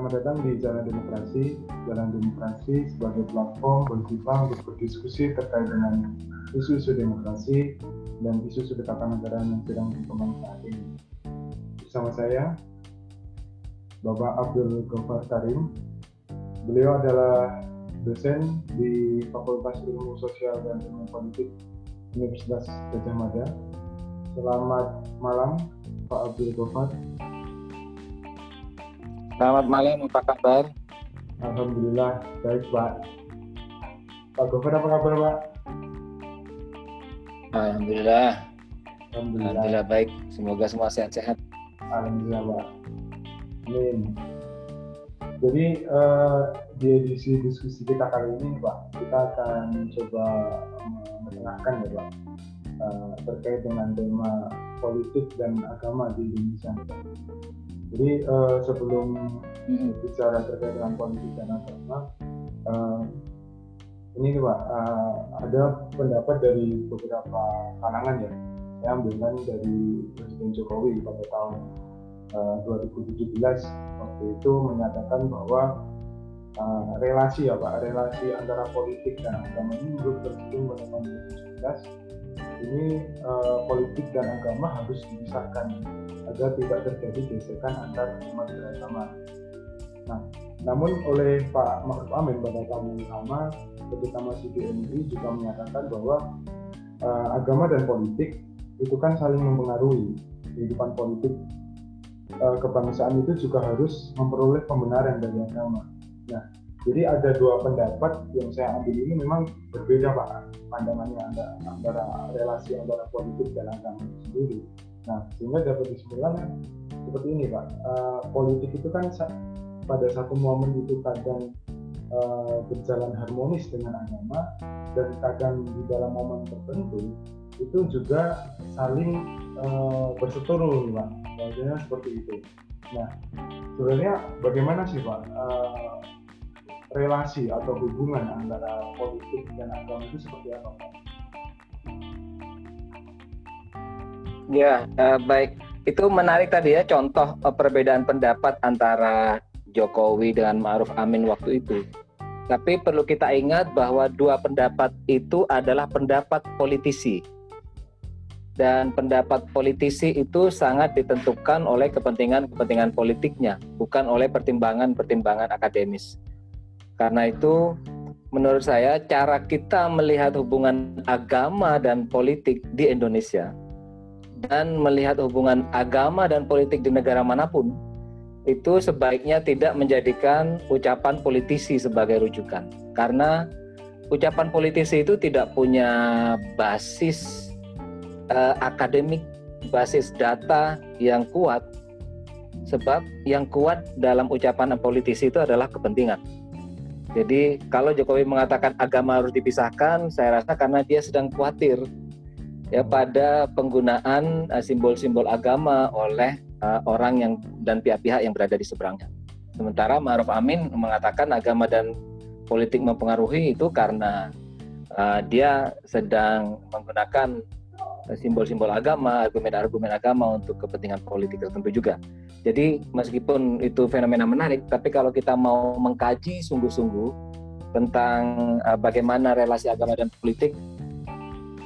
Selamat datang di Jalan Demokrasi. Jalan Demokrasi sebagai platform kita untuk berdiskusi terkait dengan isu-isu demokrasi dan isu-isu ketatanegaraan yang sedang berkembang saat ini. Bersama saya, Bapak Abdul Ghaffar Karim. Beliau adalah dosen di Fakultas Ilmu Sosial dan Ilmu Politik Universitas Gajah Mada. Selamat malam, Pak Abdul Ghaffar. Selamat malam, apa kabar? Alhamdulillah, baik Pak. Pak Gofar apa kabar Pak? Alhamdulillah. Alhamdulillah. Alhamdulillah baik. Semoga semua sehat-sehat. Alhamdulillah Pak. Amin. Jadi uh, di edisi diskusi kita kali ini Pak, kita akan coba mengetengahkan ya Pak uh, terkait dengan tema politik dan agama di Indonesia. Jadi uh, sebelum hmm. bicara terkait dengan politik dan agama, uh, ini nih pak, uh, ada pendapat dari beberapa kalangan ya. Saya ambilkan dari Presiden Jokowi pada tahun uh, 2017 waktu itu menyatakan bahwa uh, relasi ya pak, relasi antara politik dan agama ini menurut Presiden pada tahun 2017 ini uh, politik dan agama harus dipisahkan agar tidak terjadi gesekan antar umat beragama. Nah, namun oleh Pak Ma'ruf Amin pada tahun yang sama ketika masih di MUI juga menyatakan bahwa uh, agama dan politik itu kan saling mempengaruhi kehidupan politik uh, kebangsaan itu juga harus memperoleh pembenaran dari agama. Nah, jadi ada dua pendapat yang saya ambil ini memang berbeda Pak pandangannya antara, antara relasi antara politik dan agama sendiri. Nah, sehingga dapat disimpulkan seperti ini Pak, uh, politik itu kan pada satu momen itu kadang uh, berjalan harmonis dengan agama dan kadang di dalam momen tertentu itu juga saling uh, berseteru Pak, Maksudnya seperti itu. Nah, sebenarnya bagaimana sih Pak uh, relasi atau hubungan antara politik dan agama itu seperti apa Pak? Ya, uh, baik. Itu menarik tadi ya contoh uh, perbedaan pendapat antara Jokowi dengan Ma'ruf Amin waktu itu. Tapi perlu kita ingat bahwa dua pendapat itu adalah pendapat politisi. Dan pendapat politisi itu sangat ditentukan oleh kepentingan-kepentingan politiknya, bukan oleh pertimbangan-pertimbangan akademis. Karena itu menurut saya cara kita melihat hubungan agama dan politik di Indonesia dan melihat hubungan agama dan politik di negara mana pun itu sebaiknya tidak menjadikan ucapan politisi sebagai rujukan. Karena ucapan politisi itu tidak punya basis uh, akademik basis data yang kuat. Sebab yang kuat dalam ucapan politisi itu adalah kepentingan jadi kalau Jokowi mengatakan agama harus dipisahkan saya rasa karena dia sedang khawatir ya pada penggunaan uh, simbol-simbol agama oleh uh, orang yang dan pihak-pihak yang berada di seberangnya. Sementara Ma'ruf Amin mengatakan agama dan politik mempengaruhi itu karena uh, dia sedang menggunakan simbol-simbol agama, argumen-argumen agama untuk kepentingan politik tertentu juga. Jadi meskipun itu fenomena menarik, tapi kalau kita mau mengkaji sungguh-sungguh tentang uh, bagaimana relasi agama dan politik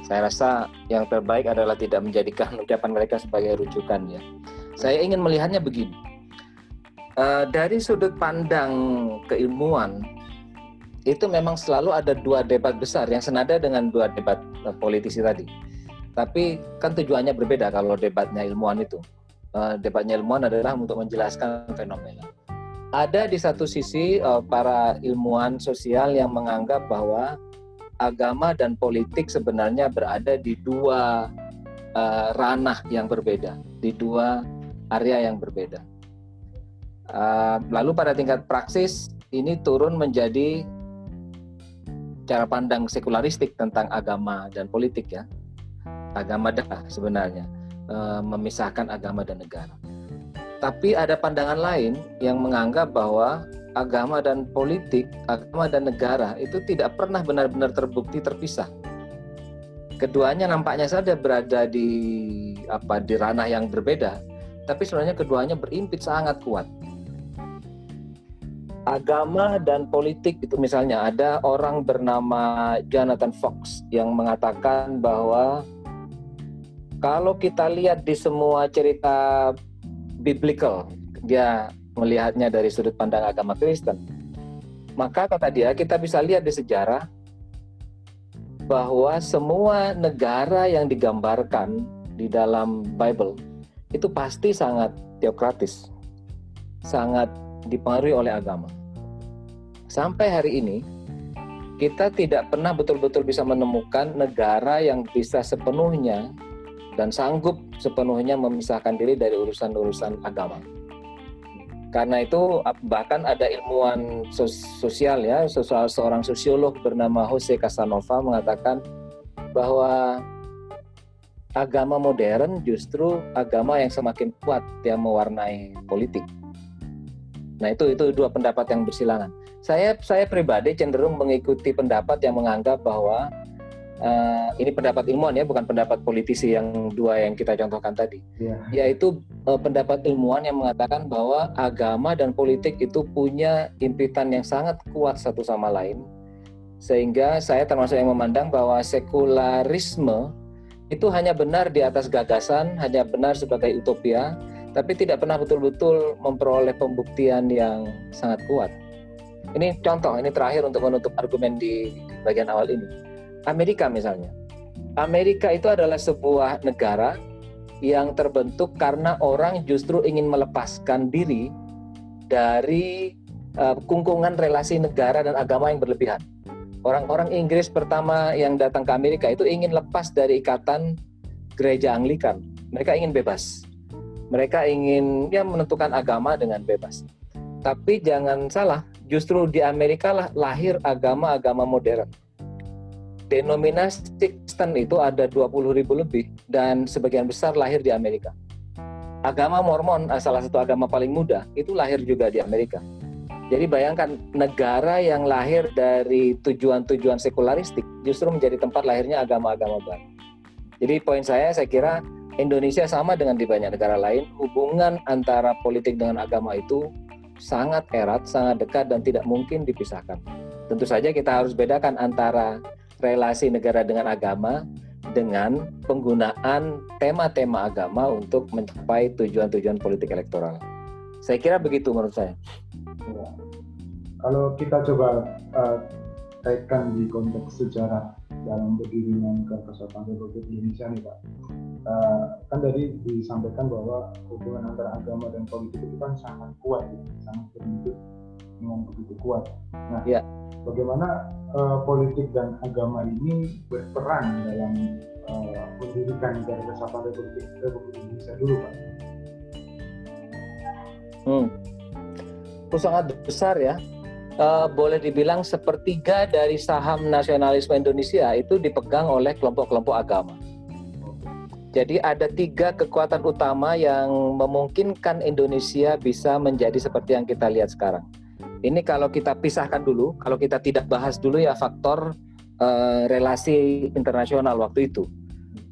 saya rasa yang terbaik adalah tidak menjadikan ucapan mereka sebagai rujukan ya. Saya ingin melihatnya begini. Uh, dari sudut pandang keilmuan itu memang selalu ada dua debat besar yang senada dengan dua debat uh, politisi tadi. Tapi kan tujuannya berbeda kalau debatnya ilmuwan itu. Uh, debatnya ilmuwan adalah untuk menjelaskan fenomena. Ada di satu sisi uh, para ilmuwan sosial yang menganggap bahwa agama dan politik sebenarnya berada di dua uh, ranah yang berbeda, di dua area yang berbeda. Uh, lalu pada tingkat praksis ini turun menjadi cara pandang sekularistik tentang agama dan politik ya. Agama dah sebenarnya uh, memisahkan agama dan negara. Tapi ada pandangan lain yang menganggap bahwa agama dan politik, agama dan negara itu tidak pernah benar-benar terbukti terpisah. Keduanya nampaknya saja berada di apa di ranah yang berbeda, tapi sebenarnya keduanya berimpit sangat kuat. agama dan politik itu misalnya ada orang bernama Jonathan Fox yang mengatakan bahwa kalau kita lihat di semua cerita biblical dia melihatnya dari sudut pandang agama Kristen maka kata dia kita bisa lihat di sejarah bahwa semua negara yang digambarkan di dalam Bible itu pasti sangat teokratis sangat dipengaruhi oleh agama. Sampai hari ini, kita tidak pernah betul-betul bisa menemukan negara yang bisa sepenuhnya dan sanggup sepenuhnya memisahkan diri dari urusan-urusan agama. Karena itu bahkan ada ilmuwan sosial ya, seorang sosiolog bernama Jose Casanova mengatakan bahwa agama modern justru agama yang semakin kuat yang mewarnai politik. Nah itu itu dua pendapat yang bersilangan. Saya saya pribadi cenderung mengikuti pendapat yang menganggap bahwa uh, ini pendapat ilmuwan ya, bukan pendapat politisi yang dua yang kita contohkan tadi. Yeah. Yaitu uh, pendapat ilmuwan yang mengatakan bahwa agama dan politik itu punya impitan yang sangat kuat satu sama lain. Sehingga saya termasuk yang memandang bahwa sekularisme itu hanya benar di atas gagasan, hanya benar sebagai utopia, tapi tidak pernah betul-betul memperoleh pembuktian yang sangat kuat. Ini contoh, ini terakhir untuk menutup argumen di bagian awal ini. Amerika misalnya. Amerika itu adalah sebuah negara yang terbentuk karena orang justru ingin melepaskan diri dari uh, kungkungan relasi negara dan agama yang berlebihan. Orang-orang Inggris pertama yang datang ke Amerika itu ingin lepas dari ikatan gereja Anglikan. Mereka ingin bebas mereka ingin ya menentukan agama dengan bebas. Tapi jangan salah, justru di Amerika lah lahir agama-agama modern. Denominasi Kristen itu ada 20 ribu lebih dan sebagian besar lahir di Amerika. Agama Mormon, eh, salah satu agama paling muda, itu lahir juga di Amerika. Jadi bayangkan negara yang lahir dari tujuan-tujuan sekularistik justru menjadi tempat lahirnya agama-agama baru. Jadi poin saya, saya kira Indonesia sama dengan di banyak negara lain, hubungan antara politik dengan agama itu sangat erat, sangat dekat dan tidak mungkin dipisahkan. Tentu saja kita harus bedakan antara relasi negara dengan agama dengan penggunaan tema-tema agama untuk mencapai tujuan-tujuan politik elektoral. Saya kira begitu menurut saya. Ya. Kalau kita coba uh, kaitkan di konteks sejarah dalam berdirinya Kesatuan Republik Indonesia nih Pak uh, kan tadi disampaikan bahwa hubungan antara agama dan politik itu kan sangat kuat, ya, sangat berbentuk dengan begitu kuat. Nah, ya. bagaimana uh, politik dan agama ini berperan dalam uh, mendirikan negara kesatuan Republik, Republik Indonesia dulu, Pak? Hmm. Itu sangat besar ya. Uh, boleh dibilang sepertiga dari saham nasionalisme Indonesia itu dipegang oleh kelompok-kelompok agama. Jadi ada tiga kekuatan utama yang memungkinkan Indonesia bisa menjadi seperti yang kita lihat sekarang. Ini kalau kita pisahkan dulu, kalau kita tidak bahas dulu ya faktor uh, relasi internasional waktu itu,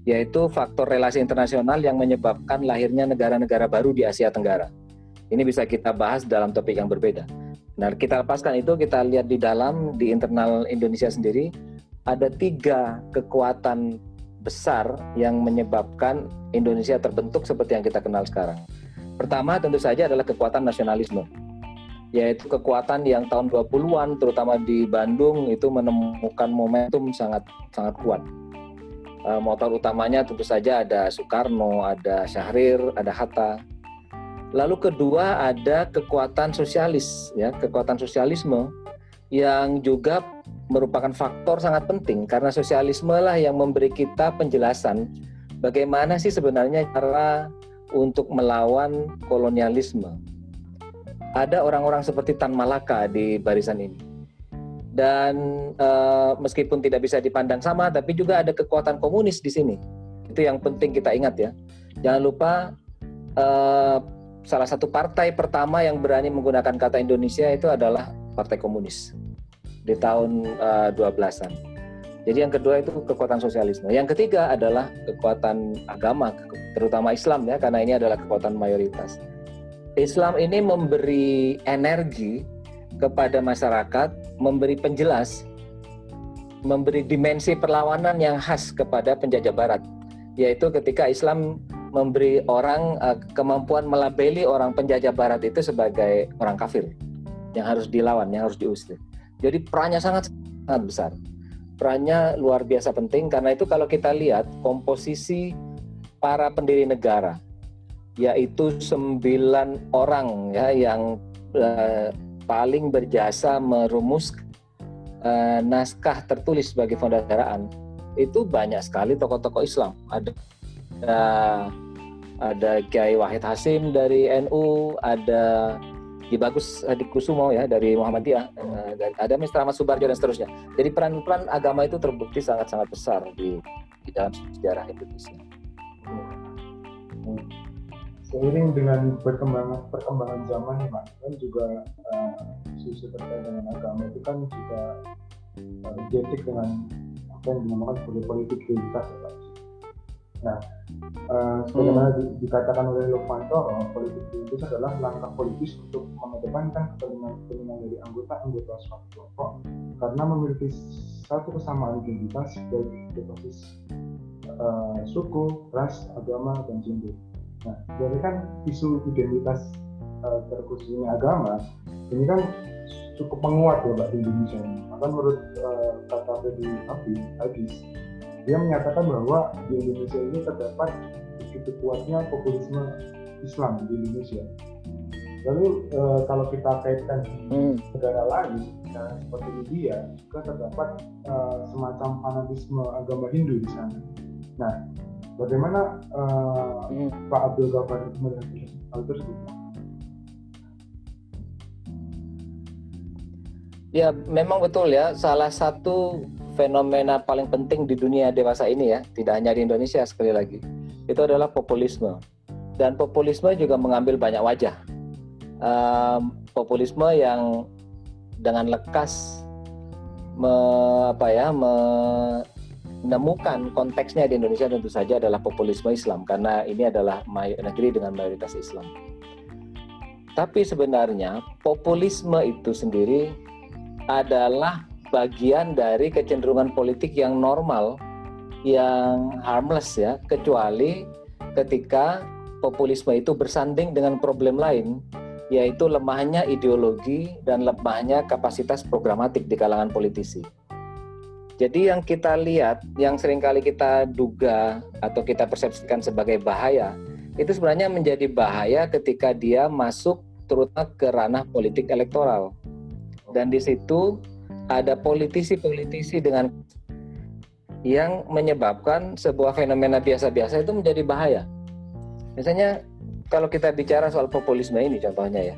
yaitu faktor relasi internasional yang menyebabkan lahirnya negara-negara baru di Asia Tenggara. Ini bisa kita bahas dalam topik yang berbeda. Nah, kita lepaskan itu, kita lihat di dalam, di internal Indonesia sendiri, ada tiga kekuatan besar yang menyebabkan Indonesia terbentuk seperti yang kita kenal sekarang. Pertama tentu saja adalah kekuatan nasionalisme, yaitu kekuatan yang tahun 20-an terutama di Bandung itu menemukan momentum sangat sangat kuat. Eh, motor utamanya tentu saja ada Soekarno, ada Syahrir, ada Hatta. Lalu kedua ada kekuatan sosialis, ya kekuatan sosialisme yang juga merupakan faktor sangat penting karena sosialisme lah yang memberi kita penjelasan bagaimana sih sebenarnya cara untuk melawan kolonialisme. Ada orang-orang seperti Tan Malaka di barisan ini. Dan e, meskipun tidak bisa dipandang sama, tapi juga ada kekuatan komunis di sini. Itu yang penting kita ingat ya. Jangan lupa e, salah satu partai pertama yang berani menggunakan kata Indonesia itu adalah Partai Komunis di tahun uh, eh, 12-an. Jadi yang kedua itu kekuatan sosialisme. Yang ketiga adalah kekuatan agama, terutama Islam ya, karena ini adalah kekuatan mayoritas. Islam ini memberi energi kepada masyarakat memberi penjelas memberi dimensi perlawanan yang khas kepada penjajah barat yaitu ketika Islam memberi orang uh, kemampuan melabeli orang penjajah barat itu sebagai orang kafir yang harus dilawan, yang harus diusir. Jadi perannya sangat sangat besar. Perannya luar biasa penting karena itu kalau kita lihat komposisi para pendiri negara yaitu sembilan orang ya yang uh, paling berjasa merumus uh, naskah tertulis sebagai fondasi itu banyak sekali tokoh-tokoh Islam ada ada ada Kiai Wahid Hasim dari NU ada Ki Bagus Kusumo ya dari Muhammadiyah uh, dan ada Mr. Ahmad Subarjo dan seterusnya jadi peran-peran agama itu terbukti sangat-sangat besar di, di dalam sejarah Indonesia. Seiring dengan perkembangan perkembangan zaman nih pak kan juga uh, isu terkait dengan agama itu kan juga uh, identik dengan apa yang dinamakan sebagai politik identitas ya pak nah uh, sebagaimana hmm. dikatakan oleh Lokmanto politik identitas adalah langkah politis untuk mengedepankan kepentingan-kepentingan dari anggota-anggota suatu kelompok karena memiliki satu kesamaan identitas baik berbasis uh, suku, ras, agama, dan gender Nah, jadi kan isu identitas uh, terkhususnya agama ini kan cukup menguat ya Mbak di Indonesia. Maka menurut uh, kata Freddy Abi Hadis, dia menyatakan bahwa di Indonesia ini terdapat begitu kuatnya populisme Islam di Indonesia. Lalu uh, kalau kita kaitkan hmm. negara lain, nah, seperti India, juga terdapat uh, semacam fanatisme agama Hindu di sana. Nah, Bagaimana uh, hmm. Pak Abdul Ghaffar melihat hal tersebut? Ya, memang betul ya. Salah satu fenomena paling penting di dunia dewasa ini ya, tidak hanya di Indonesia sekali lagi, itu adalah populisme. Dan populisme juga mengambil banyak wajah. Um, populisme yang dengan lekas me, apa ya, me, menemukan konteksnya di Indonesia tentu saja adalah populisme Islam karena ini adalah negeri dengan mayoritas Islam. Tapi sebenarnya populisme itu sendiri adalah bagian dari kecenderungan politik yang normal yang harmless ya kecuali ketika populisme itu bersanding dengan problem lain yaitu lemahnya ideologi dan lemahnya kapasitas programatik di kalangan politisi. Jadi yang kita lihat, yang sering kali kita duga atau kita persepsikan sebagai bahaya, itu sebenarnya menjadi bahaya ketika dia masuk terutama ke ranah politik elektoral. Dan di situ ada politisi-politisi dengan yang menyebabkan sebuah fenomena biasa-biasa itu menjadi bahaya. Misalnya kalau kita bicara soal populisme ini contohnya ya.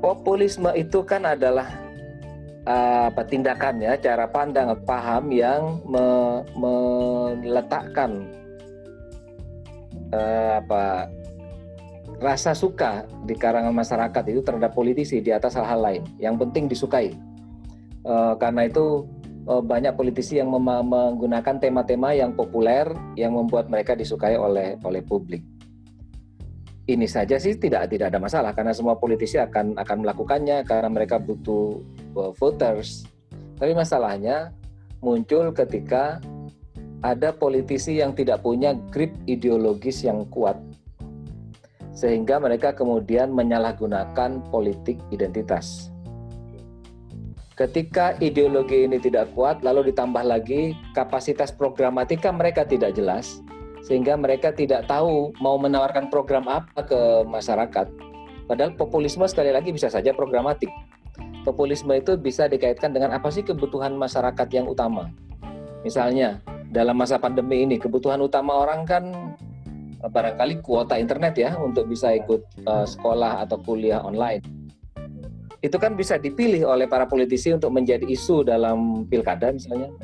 Populisme itu kan adalah apa tindakan ya, cara pandang, paham yang me, meletakkan uh, apa rasa suka di karangan masyarakat itu terhadap politisi di atas hal-hal lain. Yang penting disukai. Uh, karena itu uh, banyak politisi yang menggunakan tema-tema yang populer yang membuat mereka disukai oleh oleh publik. Ini saja sih tidak tidak ada masalah karena semua politisi akan akan melakukannya karena mereka butuh voters. Tapi masalahnya muncul ketika ada politisi yang tidak punya grip ideologis yang kuat sehingga mereka kemudian menyalahgunakan politik identitas. Ketika ideologi ini tidak kuat, lalu ditambah lagi kapasitas programatika mereka tidak jelas, sehingga mereka tidak tahu mau menawarkan program apa ke masyarakat. Padahal populisme sekali lagi bisa saja programatik populisme itu bisa dikaitkan dengan apa sih kebutuhan masyarakat yang utama. Misalnya, dalam masa pandemi ini kebutuhan utama orang kan barangkali kuota internet ya untuk bisa ikut uh, sekolah atau kuliah online. Itu kan bisa dipilih oleh para politisi untuk menjadi isu dalam pilkada misalnya.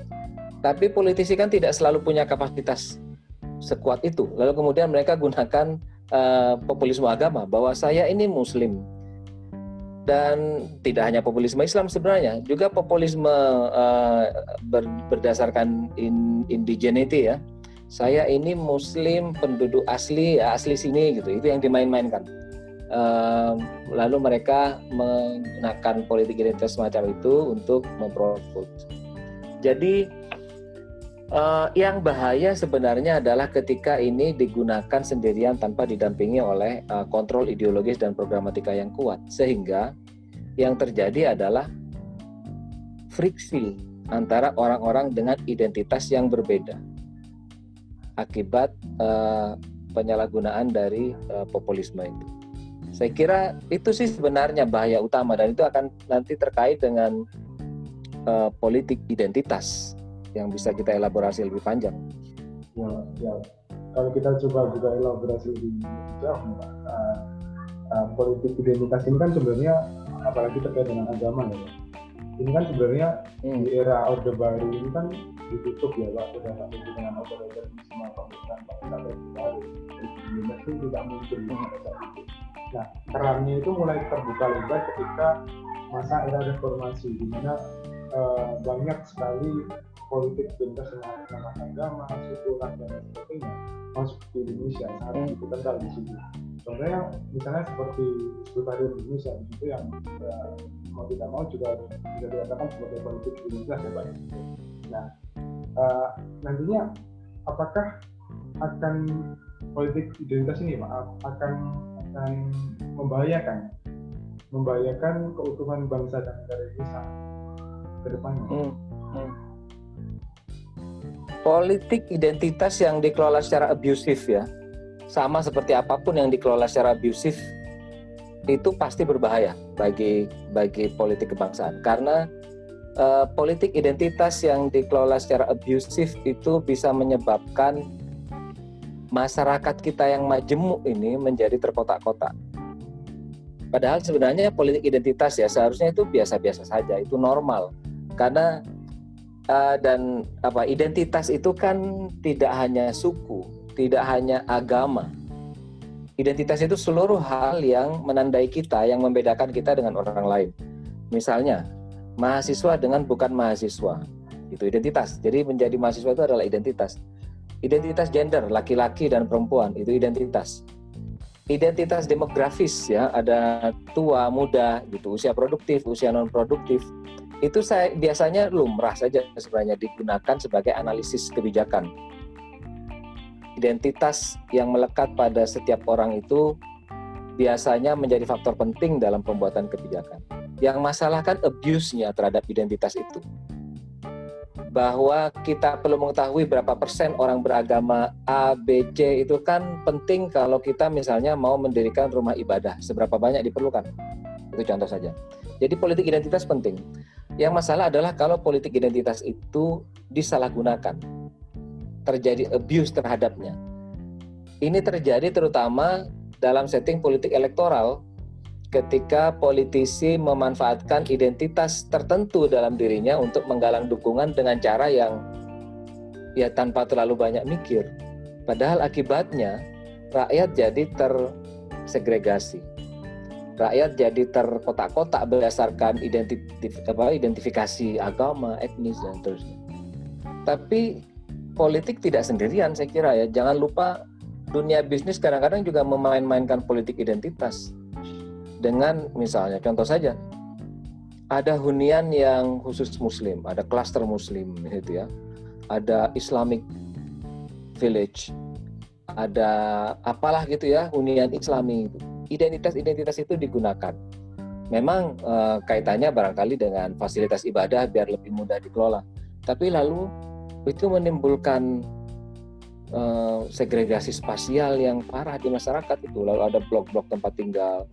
Tapi politisi kan tidak selalu punya kapasitas sekuat itu. Lalu kemudian mereka gunakan uh, populisme agama bahwa saya ini muslim, dan tidak hanya populisme Islam sebenarnya juga populisme uh, ber, berdasarkan in, indigeneity ya saya ini Muslim penduduk asli ya, asli sini gitu itu yang dimain-mainkan um, lalu mereka menggunakan politik identitas semacam itu untuk memprovokasi. Jadi uh, yang bahaya sebenarnya adalah ketika ini digunakan sendirian tanpa didampingi oleh uh, kontrol ideologis dan programatika yang kuat, sehingga yang terjadi adalah friksi antara orang-orang dengan identitas yang berbeda akibat uh, penyalahgunaan dari uh, populisme itu. Saya kira itu sih sebenarnya bahaya utama dan itu akan nanti terkait dengan uh, politik identitas yang bisa kita elaborasi lebih panjang. Ya, ya. Kalau kita coba juga elaborasi lebih jauh, uh, uh, politik identitas ini kan sebenarnya apalagi terkait dengan agama ya. Ini kan sebenarnya hmm. di era Orde Baru ini kan ditutup ya Pak, sudah sampai dengan otoritarisme pemerintahan bangsa baru. Jadi itu tidak mungkin pada saat itu Nah, kerannya itu mulai terbuka lebar ketika masa era reformasi, di mana uh, banyak sekali politik identitas dengan agama, suku, ras dan sebagainya masuk di Indonesia sangat hmm. begitu kental di situ. Contohnya misalnya seperti Sekretariat Indonesia di situ yang ya, mau tidak mau juga bisa dikatakan sebagai politik identitas ya Pak. Nah, uh, nantinya apakah akan politik identitas ini Pak akan akan membahayakan membahayakan keutuhan bangsa dan negara Indonesia ke depannya. Hmm. Hmm. Politik identitas yang dikelola secara abusif ya, sama seperti apa pun yang dikelola secara abusif itu pasti berbahaya bagi bagi politik kebangsaan karena uh, politik identitas yang dikelola secara abusif itu bisa menyebabkan masyarakat kita yang majemuk ini menjadi terkotak-kotak. Padahal sebenarnya politik identitas ya seharusnya itu biasa-biasa saja, itu normal. Karena uh, dan apa identitas itu kan tidak hanya suku, tidak hanya agama. Identitas itu seluruh hal yang menandai kita, yang membedakan kita dengan orang lain. Misalnya, mahasiswa dengan bukan mahasiswa. Itu identitas. Jadi menjadi mahasiswa itu adalah identitas Identitas gender laki-laki dan perempuan itu identitas. Identitas demografis ya ada tua, muda gitu, usia produktif, usia non produktif. Itu saya biasanya lumrah saja sebenarnya digunakan sebagai analisis kebijakan. Identitas yang melekat pada setiap orang itu biasanya menjadi faktor penting dalam pembuatan kebijakan. Yang masalah kan abuse-nya terhadap identitas itu bahwa kita perlu mengetahui berapa persen orang beragama A, B, C itu kan penting kalau kita misalnya mau mendirikan rumah ibadah. Seberapa banyak diperlukan? Itu contoh saja. Jadi politik identitas penting. Yang masalah adalah kalau politik identitas itu disalahgunakan. Terjadi abuse terhadapnya. Ini terjadi terutama dalam setting politik elektoral ketika politisi memanfaatkan identitas tertentu dalam dirinya untuk menggalang dukungan dengan cara yang ya tanpa terlalu banyak mikir. Padahal akibatnya rakyat jadi tersegregasi. Rakyat jadi terkotak-kotak berdasarkan identitif, apa, identifikasi agama, etnis dan terusnya. Tapi politik tidak sendirian saya kira ya. Jangan lupa dunia bisnis kadang-kadang juga memain-mainkan politik identitas dengan misalnya contoh saja ada hunian yang khusus muslim, ada klaster muslim gitu ya. Ada Islamic village, ada apalah gitu ya, hunian islami itu. Identitas-identitas itu digunakan. Memang eh, kaitannya barangkali dengan fasilitas ibadah biar lebih mudah dikelola. Tapi lalu itu menimbulkan eh, segregasi spasial yang parah di masyarakat itu. Lalu ada blok-blok tempat tinggal,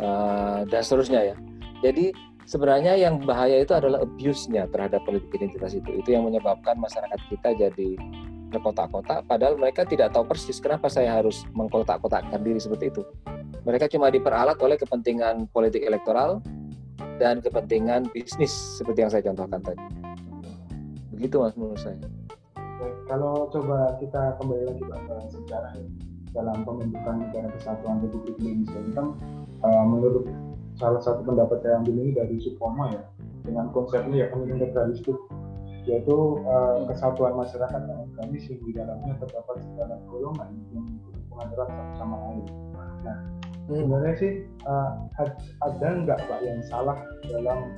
uh, dan seterusnya ya. Jadi sebenarnya yang bahaya itu adalah abuse-nya terhadap politik identitas itu. Itu yang menyebabkan masyarakat kita jadi terkotak-kotak padahal mereka tidak tahu persis kenapa saya harus mengkotak-kotakkan diri seperti itu. Mereka cuma diperalat oleh kepentingan politik elektoral dan kepentingan bisnis seperti yang saya contohkan tadi. Begitu Mas menurut saya. Kalau coba kita kembali lagi ke sejarah dalam pembentukan negara kesatuan Republik Indonesia ini kan uh, menurut salah satu pendapat saya ambil ini dari Supomo ya dengan konsepnya ya pemimpin integralistik yaitu uh, kesatuan masyarakat yang organis yang di dalamnya terdapat segala golongan yang berhubungan erat satu sama lain. Nah, hmm. sebenarnya sih uh, ada nggak pak yang salah dalam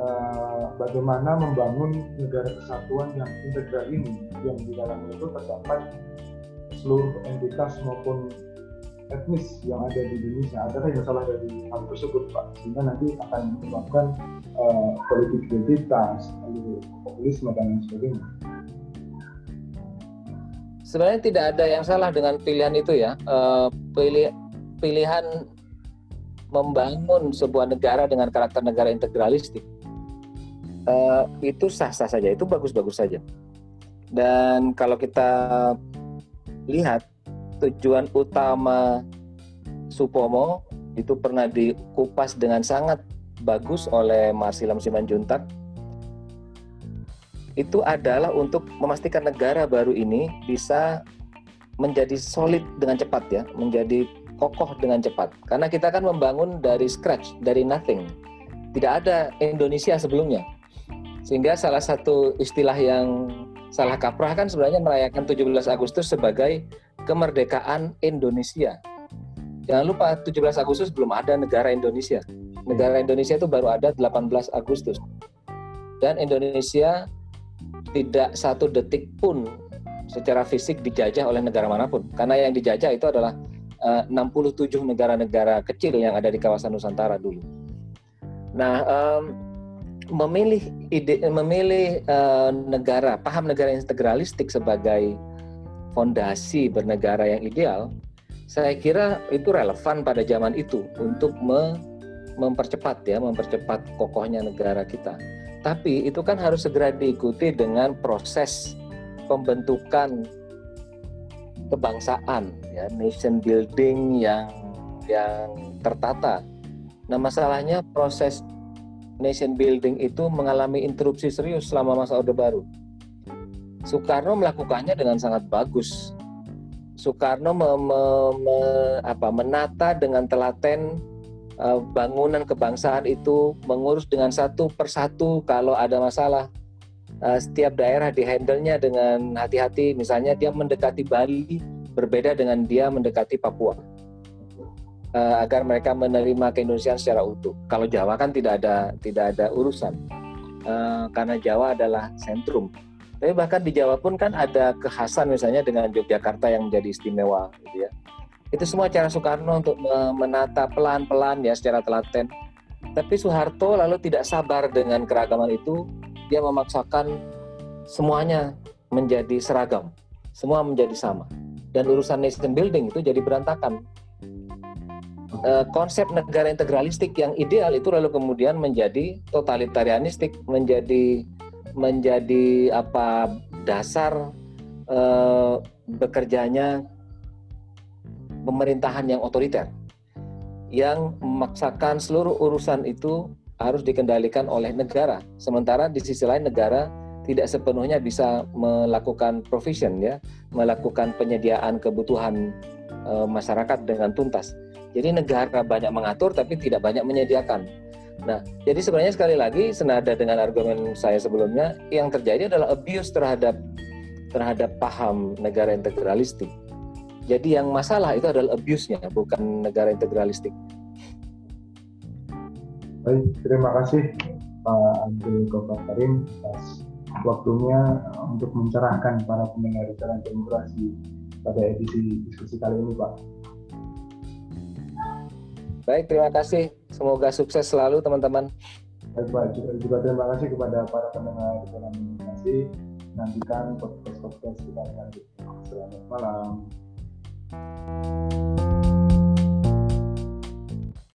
uh, bagaimana membangun negara kesatuan yang integral ini yang di dalamnya itu terdapat seluruh entitas maupun etnis yang ada di Indonesia. Adakah yang salah dari hal tersebut Pak? Sehingga nanti akan menyebabkan uh, politik identitas, lalu populisme dan lain sebagainya. Sebenarnya tidak ada yang salah dengan pilihan itu ya. Uh, pilih, pilihan membangun sebuah negara dengan karakter negara integralistik uh, itu sah-sah saja, itu bagus-bagus saja. Dan kalau kita lihat tujuan utama Supomo itu pernah dikupas dengan sangat bagus oleh Marsilam Simanjuntak itu adalah untuk memastikan negara baru ini bisa menjadi solid dengan cepat ya, menjadi kokoh dengan cepat. Karena kita kan membangun dari scratch, dari nothing. Tidak ada Indonesia sebelumnya. Sehingga salah satu istilah yang salah kaprah kan sebenarnya merayakan 17 Agustus sebagai kemerdekaan Indonesia. Jangan lupa 17 Agustus belum ada negara Indonesia. Negara Indonesia itu baru ada 18 Agustus. Dan Indonesia tidak satu detik pun secara fisik dijajah oleh negara mana pun. Karena yang dijajah itu adalah eh, uh, 67 negara-negara kecil yang ada di kawasan Nusantara dulu. Nah, um, memilih ide, memilih uh, negara, paham negara integralistik sebagai fondasi bernegara yang ideal, saya kira itu relevan pada zaman itu untuk me, mempercepat ya, mempercepat kokohnya negara kita. Tapi itu kan harus segera diikuti dengan proses pembentukan kebangsaan, ya, nation building yang yang tertata. Nah, masalahnya proses nation building itu mengalami interupsi serius selama masa Orde Baru Soekarno melakukannya dengan sangat bagus. Soekarno me, me, me, apa, menata dengan telaten bangunan kebangsaan itu mengurus dengan satu persatu kalau ada masalah. Uh, setiap daerah dihandlenya dengan hati-hati. Misalnya dia mendekati Bali berbeda dengan dia mendekati Papua. Uh, agar mereka menerima keindonesiaan secara utuh. Kalau Jawa kan tidak ada tidak ada urusan. Karena Jawa adalah sentrum tapi bahkan di Jawa pun kan ada kekhasan misalnya dengan Yogyakarta yang menjadi istimewa gitu ya. Itu semua cara Soekarno untuk menata pelan-pelan ya secara telaten. Tapi Soeharto lalu tidak sabar dengan keragaman itu, dia memaksakan semuanya menjadi seragam, semua menjadi sama. Dan urusan nation building itu jadi berantakan. E, konsep negara integralistik yang ideal itu lalu kemudian menjadi totalitarianistik, menjadi menjadi apa dasar eh, bekerjanya pemerintahan yang otoriter yang memaksakan seluruh urusan itu harus dikendalikan oleh negara. Sementara di sisi lain negara tidak sepenuhnya bisa melakukan provision ya, melakukan penyediaan kebutuhan e, masyarakat dengan tuntas. Jadi negara banyak mengatur tapi tidak banyak menyediakan. Nah, jadi sebenarnya sekali lagi senada dengan argumen saya sebelumnya, yang terjadi adalah abuse terhadap terhadap paham negara integralistik. Jadi yang masalah itu adalah abuse-nya, bukan negara integralistik. Baik, terima kasih Pak Abdul Ghaffar Karim atas waktunya untuk mencerahkan para pendengar jalan demokrasi pada edisi diskusi kali ini, Pak. Baik, terima kasih. Semoga sukses selalu teman-teman. Baik Pak, juga, juga terima kasih kepada para pendengar dalam komunikasi. Nantikan podcast-podcast kita selanjutnya. Selamat malam. Música